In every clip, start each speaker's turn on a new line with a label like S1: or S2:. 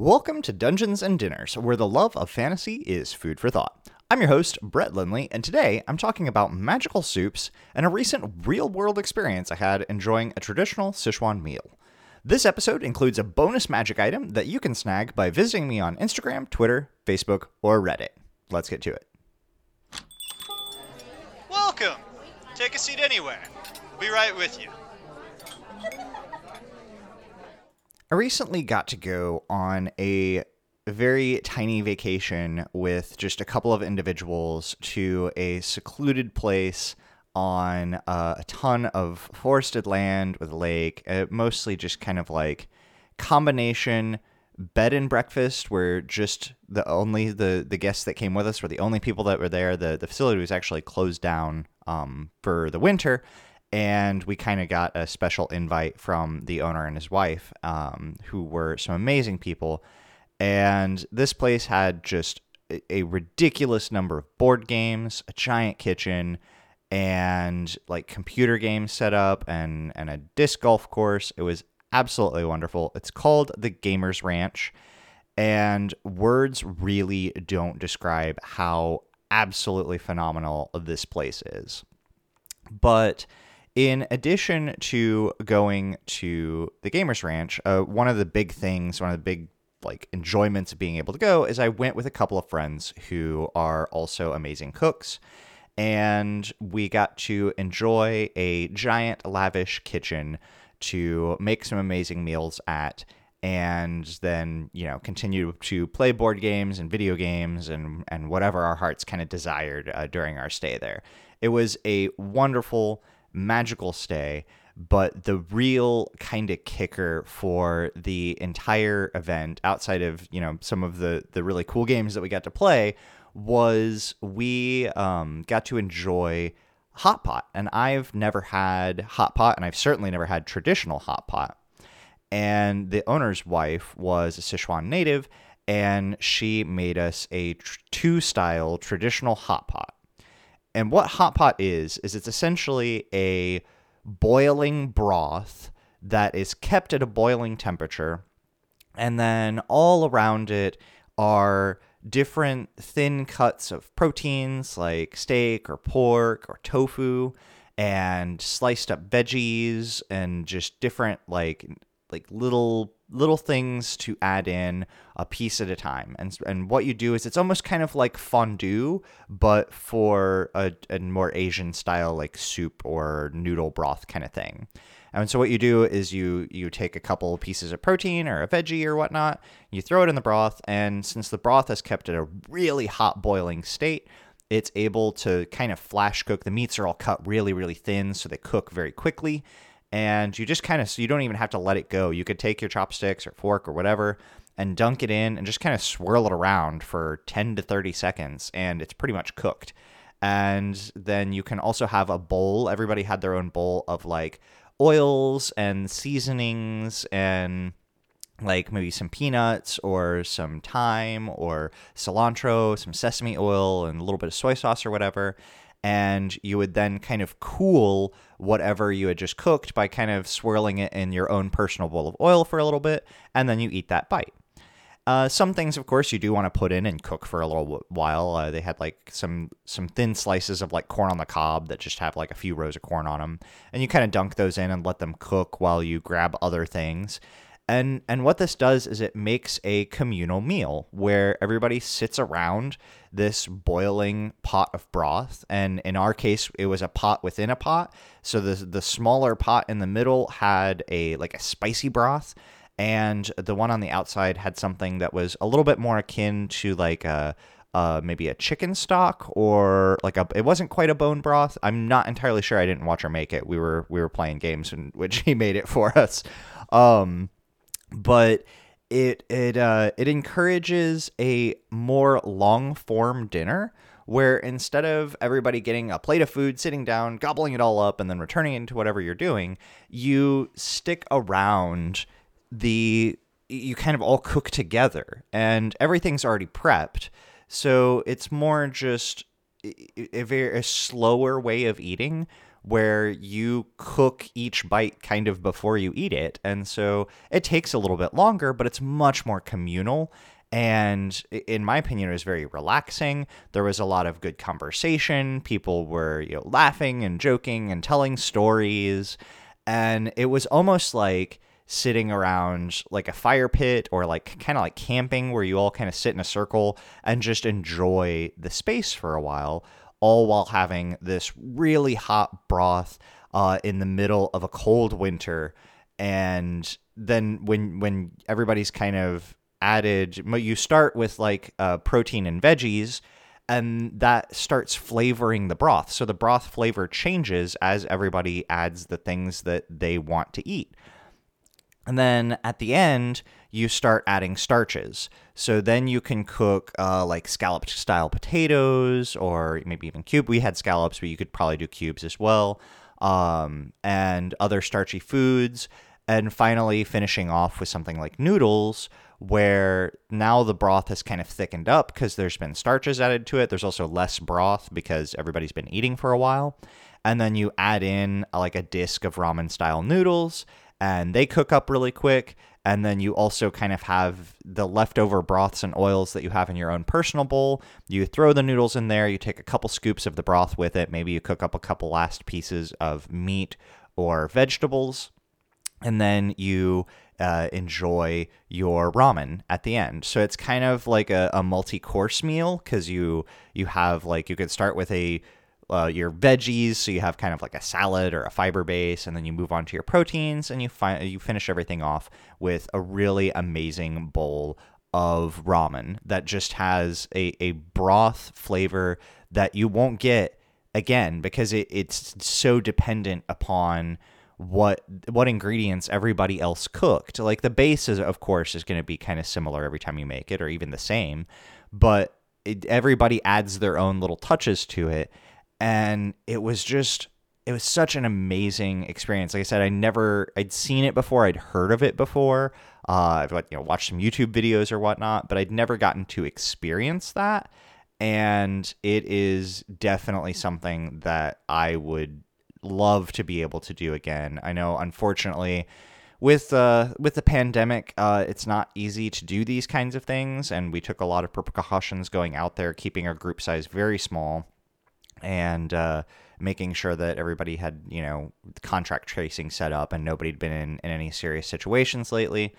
S1: Welcome to Dungeons and Dinners, where the love of fantasy is food for thought. I'm your host, Brett Lindley, and today I'm talking about magical soups and a recent real world experience I had enjoying a traditional Sichuan meal. This episode includes a bonus magic item that you can snag by visiting me on Instagram, Twitter, Facebook, or Reddit. Let's get to it.
S2: Welcome. Take a seat anywhere. We'll be right with you.
S1: I recently got to go on a very tiny vacation with just a couple of individuals to a secluded place on uh, a ton of forested land with a lake, uh, mostly just kind of like combination bed and breakfast where just the only the the guests that came with us were the only people that were there. The the facility was actually closed down um, for the winter and we kind of got a special invite from the owner and his wife, um, who were some amazing people. And this place had just a, ridiculous number of board games, a giant kitchen, and like computer games set up, and and a disc golf course. It was absolutely wonderful. It's called the Gamers Ranch, and words really don't describe how absolutely phenomenal this place is. But in addition to going to the Gamers Ranch, uh, one of the big things, one of the big like enjoyments of being able to go is I went with a couple of friends who are also amazing cooks and we got to enjoy a giant lavish kitchen to make some amazing meals at and then you know continue to play board games and video games and and whatever our hearts kind of desired uh, during our stay there. It was a wonderful magical stay. But the real kind of kicker for the entire event, outside of you know some of the the really cool games that we got to play, was we um, got to enjoy hot pot. And I've never had hot pot, and I've certainly never had traditional hot pot. And the owner's wife was a Sichuan native, and she made us a tr- two style traditional hot pot. And what hot pot is is it's essentially a boiling broth that is kept at a boiling temperature and then all around it are different thin cuts of proteins like steak or pork or tofu and sliced up veggies and just different like like little little things to add in a piece at a time. And and what you do is it's almost kind of like fondue, but for a, a more Asian style like soup or noodle broth kind of thing. And so what you do is you you take a couple pieces of protein or a veggie or whatnot, you throw it in the broth, and since the broth is kept at a really hot boiling state, it's able to kind of flash cook. The meats are all cut really, really thin, so they cook very quickly and you just kind of so you don't even have to let it go. You could take your chopsticks or fork or whatever and dunk it in and just kind of swirl it around for 10 to 30 seconds and it's pretty much cooked. And then you can also have a bowl. Everybody had their own bowl of like oils and seasonings and like maybe some peanuts or some thyme or cilantro, some sesame oil, and a little bit of soy sauce or whatever and you would then kind of cool whatever you had just cooked by kind of swirling it in your own personal bowl of oil for a little bit, and then you eat that bite. Uh, some things, of course, you do want to put in and cook for a little while. Uh, they had like some some thin slices of like corn on the cob that just have like a few rows of corn on them, and you kind of dunk those in and let them cook while you grab other things. And and what this does is it makes a communal meal where everybody sits around this boiling pot of broth. And in our case, it was a pot within a pot. So the the smaller pot in the middle had a like a spicy broth, and the one on the outside had something that was a little bit more akin to like a uh, maybe a chicken stock or like a it wasn't quite a bone broth. I'm not entirely sure. I didn't watch her make it. We were we were playing games in which he made it for us. Um, but it it uh, it encourages a more long form dinner where instead of everybody getting a plate of food, sitting down, gobbling it all up, and then returning into whatever you're doing, you stick around the you kind of all cook together and everything's already prepped. So it's more just a very a slower way of eating where you cook each bite kind of before you eat it. And so it takes a little bit longer, but it's much more communal. And in my opinion, it was very relaxing. There was a lot of good conversation. People were you know, laughing and joking and telling stories. And it was almost like sitting around like a fire pit or like kind of like camping where you all kind of sit in a circle and just enjoy the space for a while, all while having this really hot broth uh, in the middle of a cold winter. And then when when everybody's kind of added, you start with like uh, protein and veggies and that starts flavoring the broth. So the broth flavor changes as everybody adds the things that they want to eat. And then at the end, you start adding starches. So then you can cook uh, like scalloped style potatoes or maybe even cube. We had scallops, but you could probably do cubes as well. Um, and other starchy foods. And finally, finishing off with something like noodles, where now the broth has kind of thickened up because there's been starches added to it. There's also less broth because everybody's been eating for a while. And then you add in like a disc of ramen style noodles and they cook up really quick. And then you also kind of have the leftover broths and oils that you have in your own personal bowl. You throw the noodles in there, you take a couple scoops of the broth with it. Maybe you cook up a couple last pieces of meat or vegetables. And then you uh, enjoy your ramen at the end. So it's kind of like a, a multi course meal because you you have like you could start with a uh, your veggies, so you have kind of like a salad or a fiber base, and then you move on to your proteins, and you fi- you finish everything off with a really amazing bowl of ramen that just has a, a broth flavor that you won't get again because it, it's so dependent upon what what ingredients everybody else cooked. Like the base is of course is going to be kind of similar every time you make it or even the same, but it, everybody adds their own little touches to it and it was just it was such an amazing experience. Like I said, I never I'd seen it before, I'd heard of it before. Uh, I've you know watched some YouTube videos or whatnot, but I'd never gotten to experience that. And it is definitely something that I would love to be able to do again. I know, unfortunately, with uh, with the pandemic, uh, it's not easy to do these kinds of things, and we took a lot of precautions going out there, keeping our group size very small and uh, making sure that everybody had you know contract tracing set up and nobody'd been in, in any serious situations lately.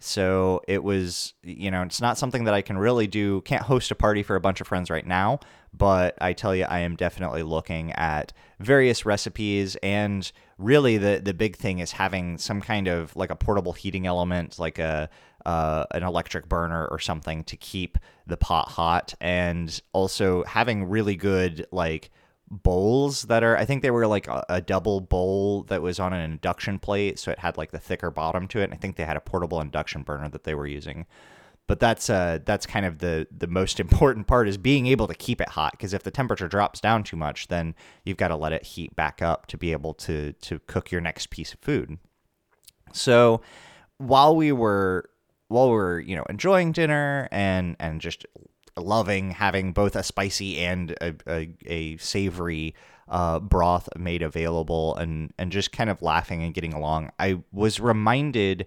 S1: So it was you know it's not something that i can really do can't host a party for a bunch of friends right now but i tell you i am definitely looking at various recipes and really the the big thing is having some kind of like a portable heating element like a uh, an electric burner or something to keep the pot hot, and also having really good like bowls that are I think they were like a, a, double bowl that was on an induction plate, so it had like the thicker bottom to it. And I think they had a portable induction burner that they were using. But that's uh that's kind of the the most important part is being able to keep it hot because if the temperature drops down too much, then you've got to let it heat back up to be able to to cook your next piece of food. So while we were while we're you know enjoying dinner and and just loving having both a spicy and a, a, a savory uh, broth made available and and just kind of laughing and getting along i was reminded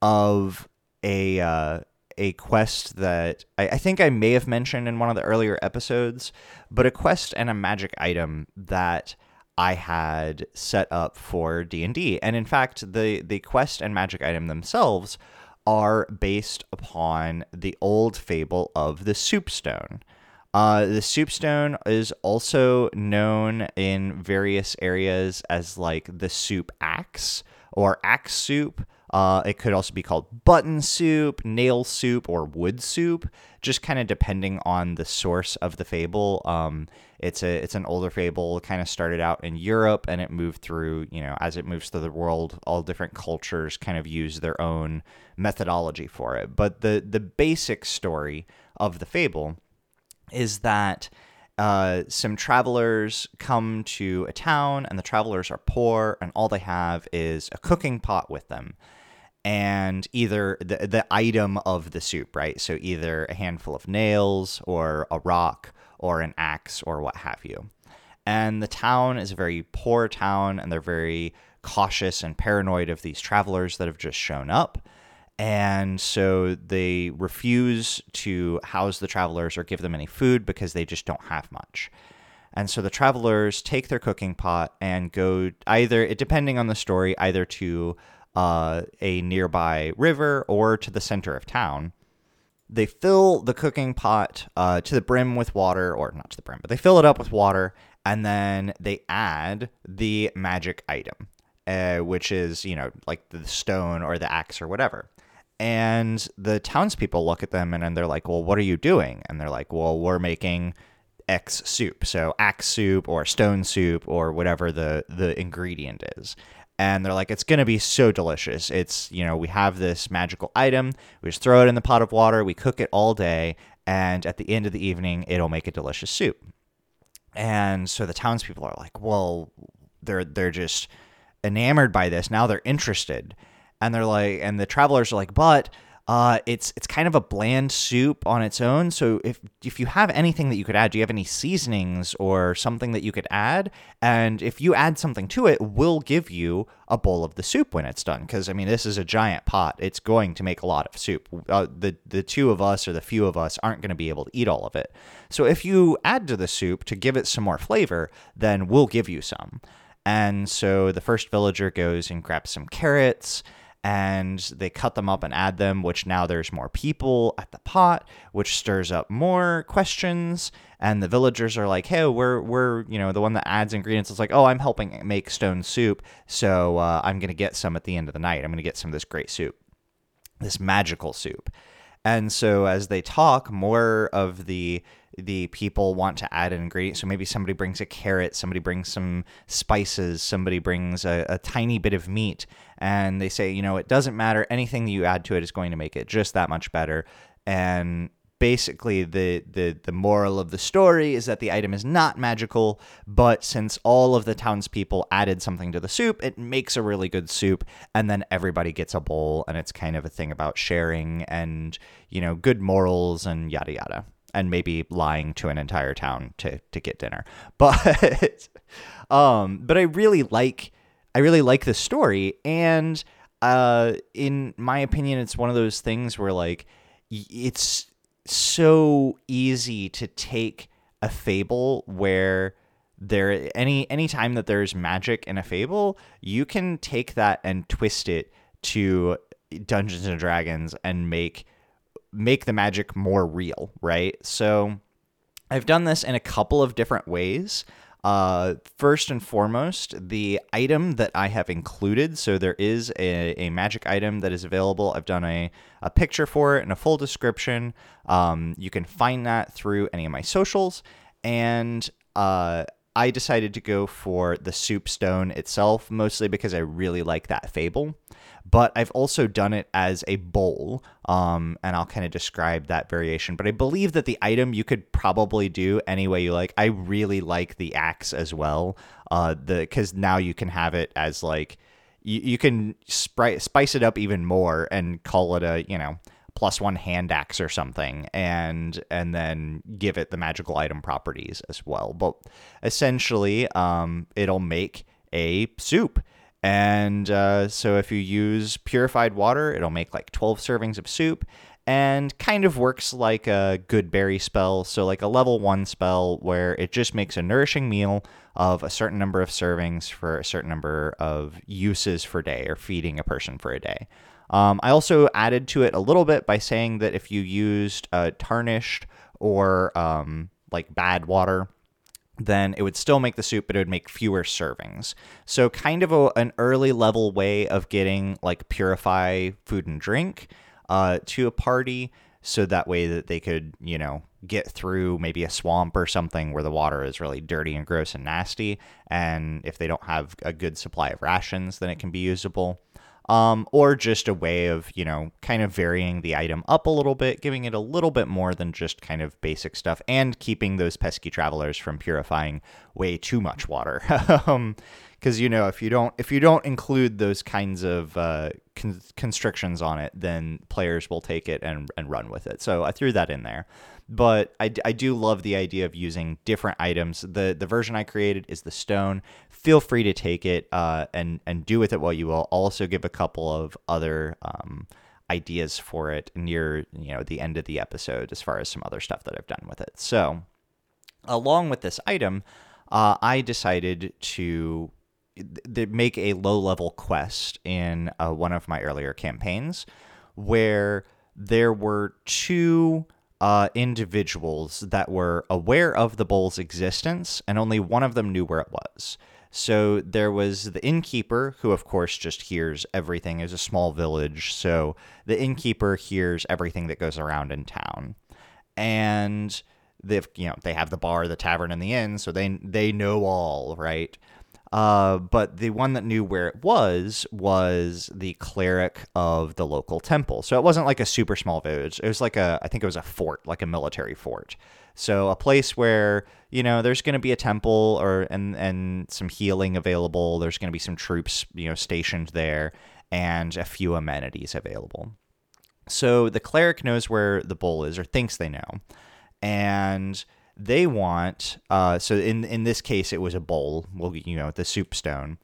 S1: of a uh, a quest that I, I, think I may have mentioned in one of the earlier episodes, but a quest and a magic item that I had set up for D and D, and in fact, the the quest and magic item themselves are based upon the old fable of the soupstone. Uh, the soupstone is also known in various areas as like the soup axe or axe soup. Uh, it could also be called button soup, nail soup, or wood soup, just kind of depending on the source of the fable. Um, it's a it's an older fable, kind of started out in Europe, and it moved through. You know, as it moves through the world, all different cultures kind of use their own methodology for it. But the the basic story of the fable is that uh, some travelers come to a town, and the travelers are poor, and all they have is a cooking pot with them and either the, the item of the soup, right? So either a handful of nails or a rock or an axe or what have you. And the town is a very poor town, and they're very cautious and paranoid of these travelers that have just shown up. And so they refuse to house the travelers or give them any food because they just don't have much. And so the travelers take their cooking pot and go either, depending on the story, either to uh, a nearby river or to the center of town. They fill the cooking pot uh, to the brim with water, or not to the brim, but they fill it up with water, and then they add the magic item, uh, which is, you know, like the stone or the axe or whatever. And the townspeople look at them and, and they're like, well, what are you doing? And they're like, well, we're making X soup. So axe soup or stone soup or whatever the, the ingredient is. And they're like, it's going to be so delicious. It's, you know, we have this magical item. We just throw it in the pot of water. We cook it all day. And at the end of the evening, it'll make a delicious soup. And so the townspeople are like, well, they're, they're just enamored by this. Now they're interested and they're like, and the travelers are like, but uh, it's it's kind of a bland soup on its own. So if if you have anything that you could add, do you have any seasonings or something that you could add? And if you add something to it, we'll give you a bowl of the soup when it's done. Because I mean, this is a giant pot; it's going to make a lot of soup. Uh, the the two of us or the few of us aren't going to be able to eat all of it. So if you add to the soup to give it some more flavor, then we'll give you some. And so the first villager goes and grabs some carrots and they cut them up and add them, which now there's more people at the pot, which stirs up more questions. And the villagers are like, hey, we're, we're, you know, the one that adds ingredients is like, oh, I'm helping make stone soup. So uh, I'm going to get some at the end of the night. I'm going to get some of this great soup, this magical soup. And so as they talk, more of the the people want to add an ingredient. So maybe somebody brings a carrot, somebody brings some spices, somebody brings a, a, tiny bit of meat, and they say, you know, it doesn't matter. Anything that you add to it is going to make it just that much better. And basically the, the the moral of the story is that the item is not magical, but since all of the townspeople added something to the soup, it makes a really good soup, and then everybody gets a bowl, and it's kind of a thing about sharing and you know good morals and yada yada and maybe lying to an entire town to to get dinner. But um but I really like I really like the story and uh in my opinion it's one of those things where like it's so easy to take a fable where there any any time that there's magic in a fable, you can take that and twist it to Dungeons and Dragons and make make the magic more real, right? So I've done this in a couple of different ways. Uh, first and foremost, the item that I have included. So there is a, a magic item that is available. I've done a, a picture for it and a full description. Um, you can find that through any of my socials. And uh, I decided to go for the soup stone itself, mostly because I really like that fable but I've also done it as a bowl, um, and I'll kind of describe that variation. But I believe that the item you could probably do any way you like. I really like the axe as well, uh, the because now you can have it as like you, you can spri- spice it up even more and call it a you know plus one hand axe or something and and then give it the magical item properties as well but essentially um, it'll make a soup and uh, so if you use purified water, it'll make like 12 servings of soup and kind of works like a goodberry spell. So, like a level one spell where it just makes a nourishing meal of a certain number of servings for a certain number of uses for day or feeding a person for a day. Um, I also added to it a little bit by saying that if you used uh, tarnished or um, like bad water, then it would still make the soup, but it would make fewer servings. So, kind of a, an early level way of getting like purify food and drink uh, to a party, so that way that they could, you know, get through maybe a swamp or something where the water is really dirty and gross and nasty. And if they don't have a good supply of rations, then it can be usable. Um, or just a way of, you know, kind of varying the item up a little bit, giving it a little bit more than just kind of basic stuff, and keeping those pesky travelers from purifying way too much water. um, because you know if you don't if you don't include those kinds of uh, con- constrictions on it, then players will take it and and run with it. So I threw that in there. But I, I do love the idea of using different items. The the version I created is the stone. Feel free to take it uh, and and do with it what you will. I'll also give a couple of other um, ideas for it near you know the end of the episode as far as some other stuff that I've done with it. So along with this item, uh, I decided to th- make a low level quest in uh, one of my earlier campaigns where there were two uh, individuals that were aware of the bowl's existence, and only one of them knew where it was. So there was the innkeeper, who of course just hears everything. It's a small village, so the innkeeper hears everything that goes around in town, and they've you know they have the bar, the tavern, and the inn, so they they know all right. Uh, but the one that knew where it was was the cleric of the local temple. So it wasn't like a super small village. It was like a, I think it was a fort, like a military fort. So a place where you know there's going to be a temple or and and some healing available. There's going to be some troops you know stationed there and a few amenities available. So the cleric knows where the bull is or thinks they know, and they want uh, so in in this case it was a bowl well you know the soup stone.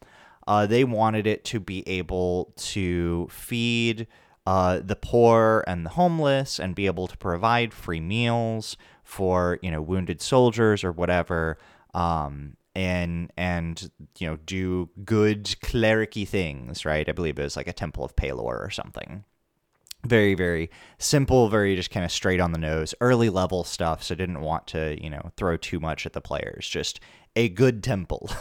S1: Uh, they wanted it to be able to feed uh, the poor and the homeless and be able to provide free meals for you know wounded soldiers or whatever um, and and you know do good clericy things right? I believe it was like a temple of Pelor or something very very simple very just kind of straight on the nose early level stuff so didn't want to you know throw too much at the players just a good temple.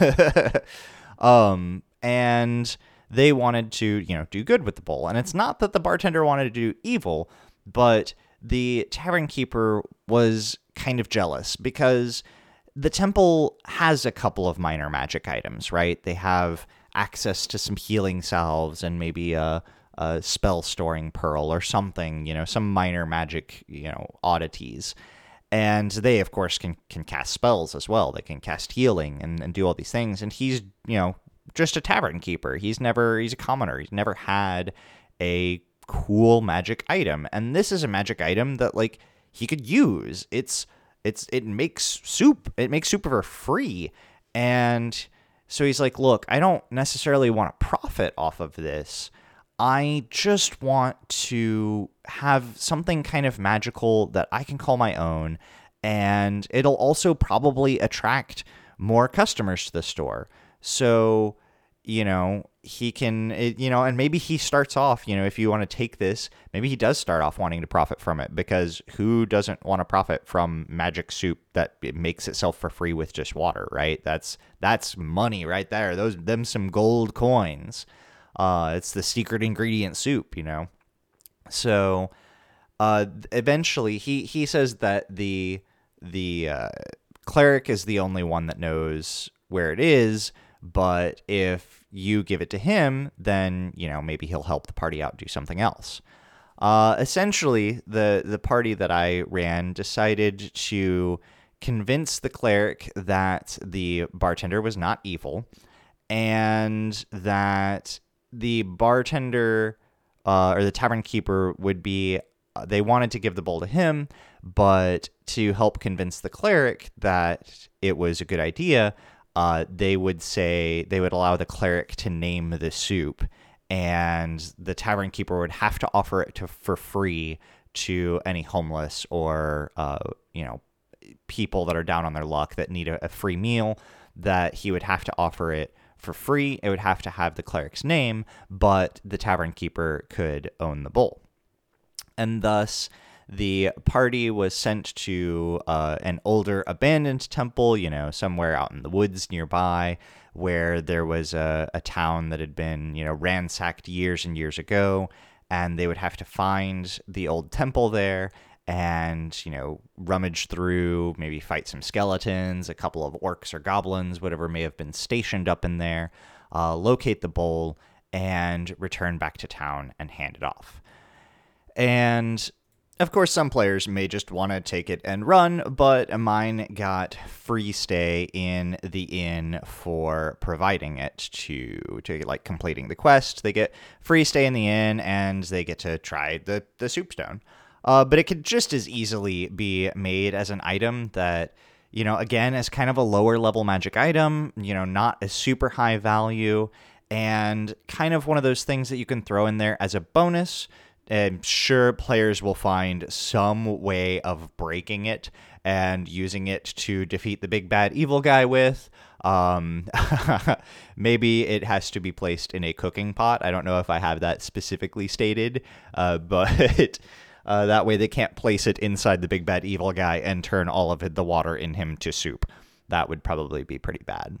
S1: Um and they wanted to you know do good with the bowl and it's not that the bartender wanted to do evil but the tavern keeper was kind of jealous because the temple has a couple of minor magic items right? They have access to some healing salves and maybe a a spell storing pearl or something, you know, some minor magic, you know, oddities. And they, of course, can can cast spells as well. They can cast healing and, and do all these things. And he's, you know, just a tavern keeper. He's never he's a commoner. He's never had a cool magic item. And this is a magic item that like he could use. It's it's it makes soup. It makes soup for free. And so he's like, look, I don't necessarily want to profit off of this I just want to have something kind of magical that I can call my own, and it'll also probably attract more customers to the store. So, you know, he can, it, you know, and maybe he starts off, you know, if you want to take this, maybe he does start off wanting to profit from it because who doesn't want to profit from magic soup that it makes itself for free with just water, right? That's that's money right there. Those them some gold coins. Uh, it's the secret ingredient soup, you know. So uh, eventually, he he says that the the uh, cleric is the only one that knows where it is. But if you give it to him, then you know maybe he'll help the party out do something else. Uh, essentially, the the party that I ran decided to convince the cleric that the bartender was not evil, and that the bartender uh, or the tavern keeper would be uh, they wanted to give the bowl to him, but to help convince the cleric that it was a good idea, uh, they would say they would allow the cleric to name the soup, and the tavern keeper would have to offer it to, for free to any homeless or uh, you know people that are down on their luck that need a, a free meal. That he would have to offer it for free. It would have to have the cleric's name, but the tavern keeper could own the bowl. And thus, the party was sent to uh, an older abandoned temple, you know, somewhere out in the woods nearby, where there was a, a town that had been, you know, ransacked years and years ago. And they would have to find the old temple there and you know rummage through maybe fight some skeletons a couple of orcs or goblins whatever may have been stationed up in there uh, locate the bowl and return back to town and hand it off. And of course, some players may just want to take it and run, but mine got free stay in the inn for providing it to to like completing the quest. They get free stay in the inn, and they get to try the the soup stone. Uh, but it could just as easily be made as an item that you know again as kind of a lower level magic item. You know, not a super high value, and kind of one of those things that you can throw in there as a bonus and sure players will find some way of breaking it and using it to defeat the big bad evil guy with um, maybe it has to be placed in a cooking pot i don't know if i have that specifically stated uh, but uh, that way they can't place it inside the big bad evil guy and turn all of the water in him to soup that would probably be pretty bad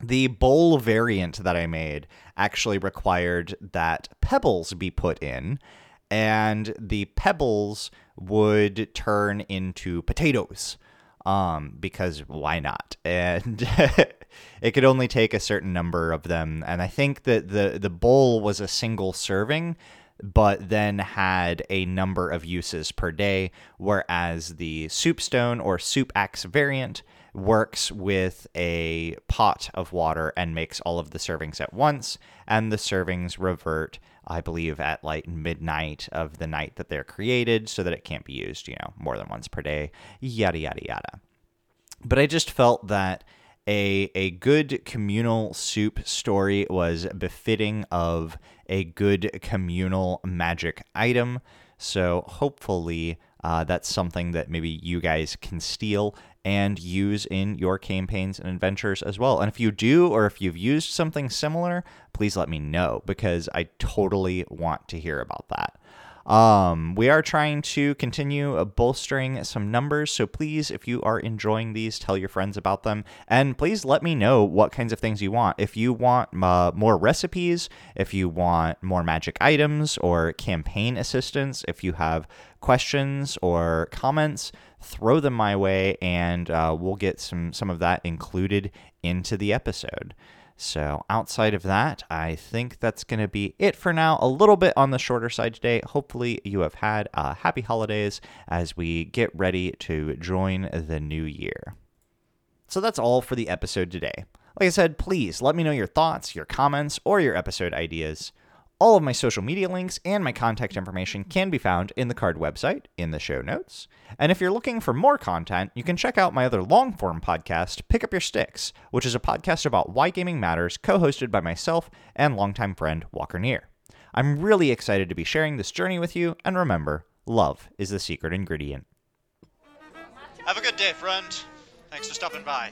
S1: the bowl variant that I made actually required that pebbles be put in, and the pebbles would turn into potatoes. Um, because why not? And it could only take a certain number of them. And I think that the the bowl was a single serving, but then had a number of uses per day, whereas the soup stone or soup axe variant works with a pot of water and makes all of the servings at once, and the servings revert, I believe, at like midnight of the night that they're created, so that it can't be used, you know, more than once per day, yada, yada, yada. But I just felt that a, a good communal soup story was befitting of a good communal magic item. So hopefully, uh, that's something that maybe you guys can steal and use in your campaigns and adventures as well. And if you do, or if you've used something similar, please let me know because I totally want to hear about that. Um, we are trying to continue bolstering some numbers, so please, if you are enjoying these, tell your friends about them, and please let me know what kinds of things you want. If you want uh, more recipes, if you want more magic items or campaign assistance, if you have questions or comments, throw them my way, and uh, we'll get some some of that included into the episode. So, outside of that, I think that's going to be it for now. A little bit on the shorter side today. Hopefully, you have had uh, happy holidays as we get ready to join the new year. So, that's all for the episode today. Like I said, please let me know your thoughts, your comments, or your episode ideas. All of my social media links and my contact information can be found in the card website in the show notes. And if you're looking for more content, you can check out my other long form podcast, Pick Up Your Sticks, which is a podcast about why gaming matters, co hosted by myself and longtime friend Walker Neer. I'm really excited to be sharing this journey with you, and remember, love is the secret ingredient.
S2: Have a good day, friend. Thanks for stopping by.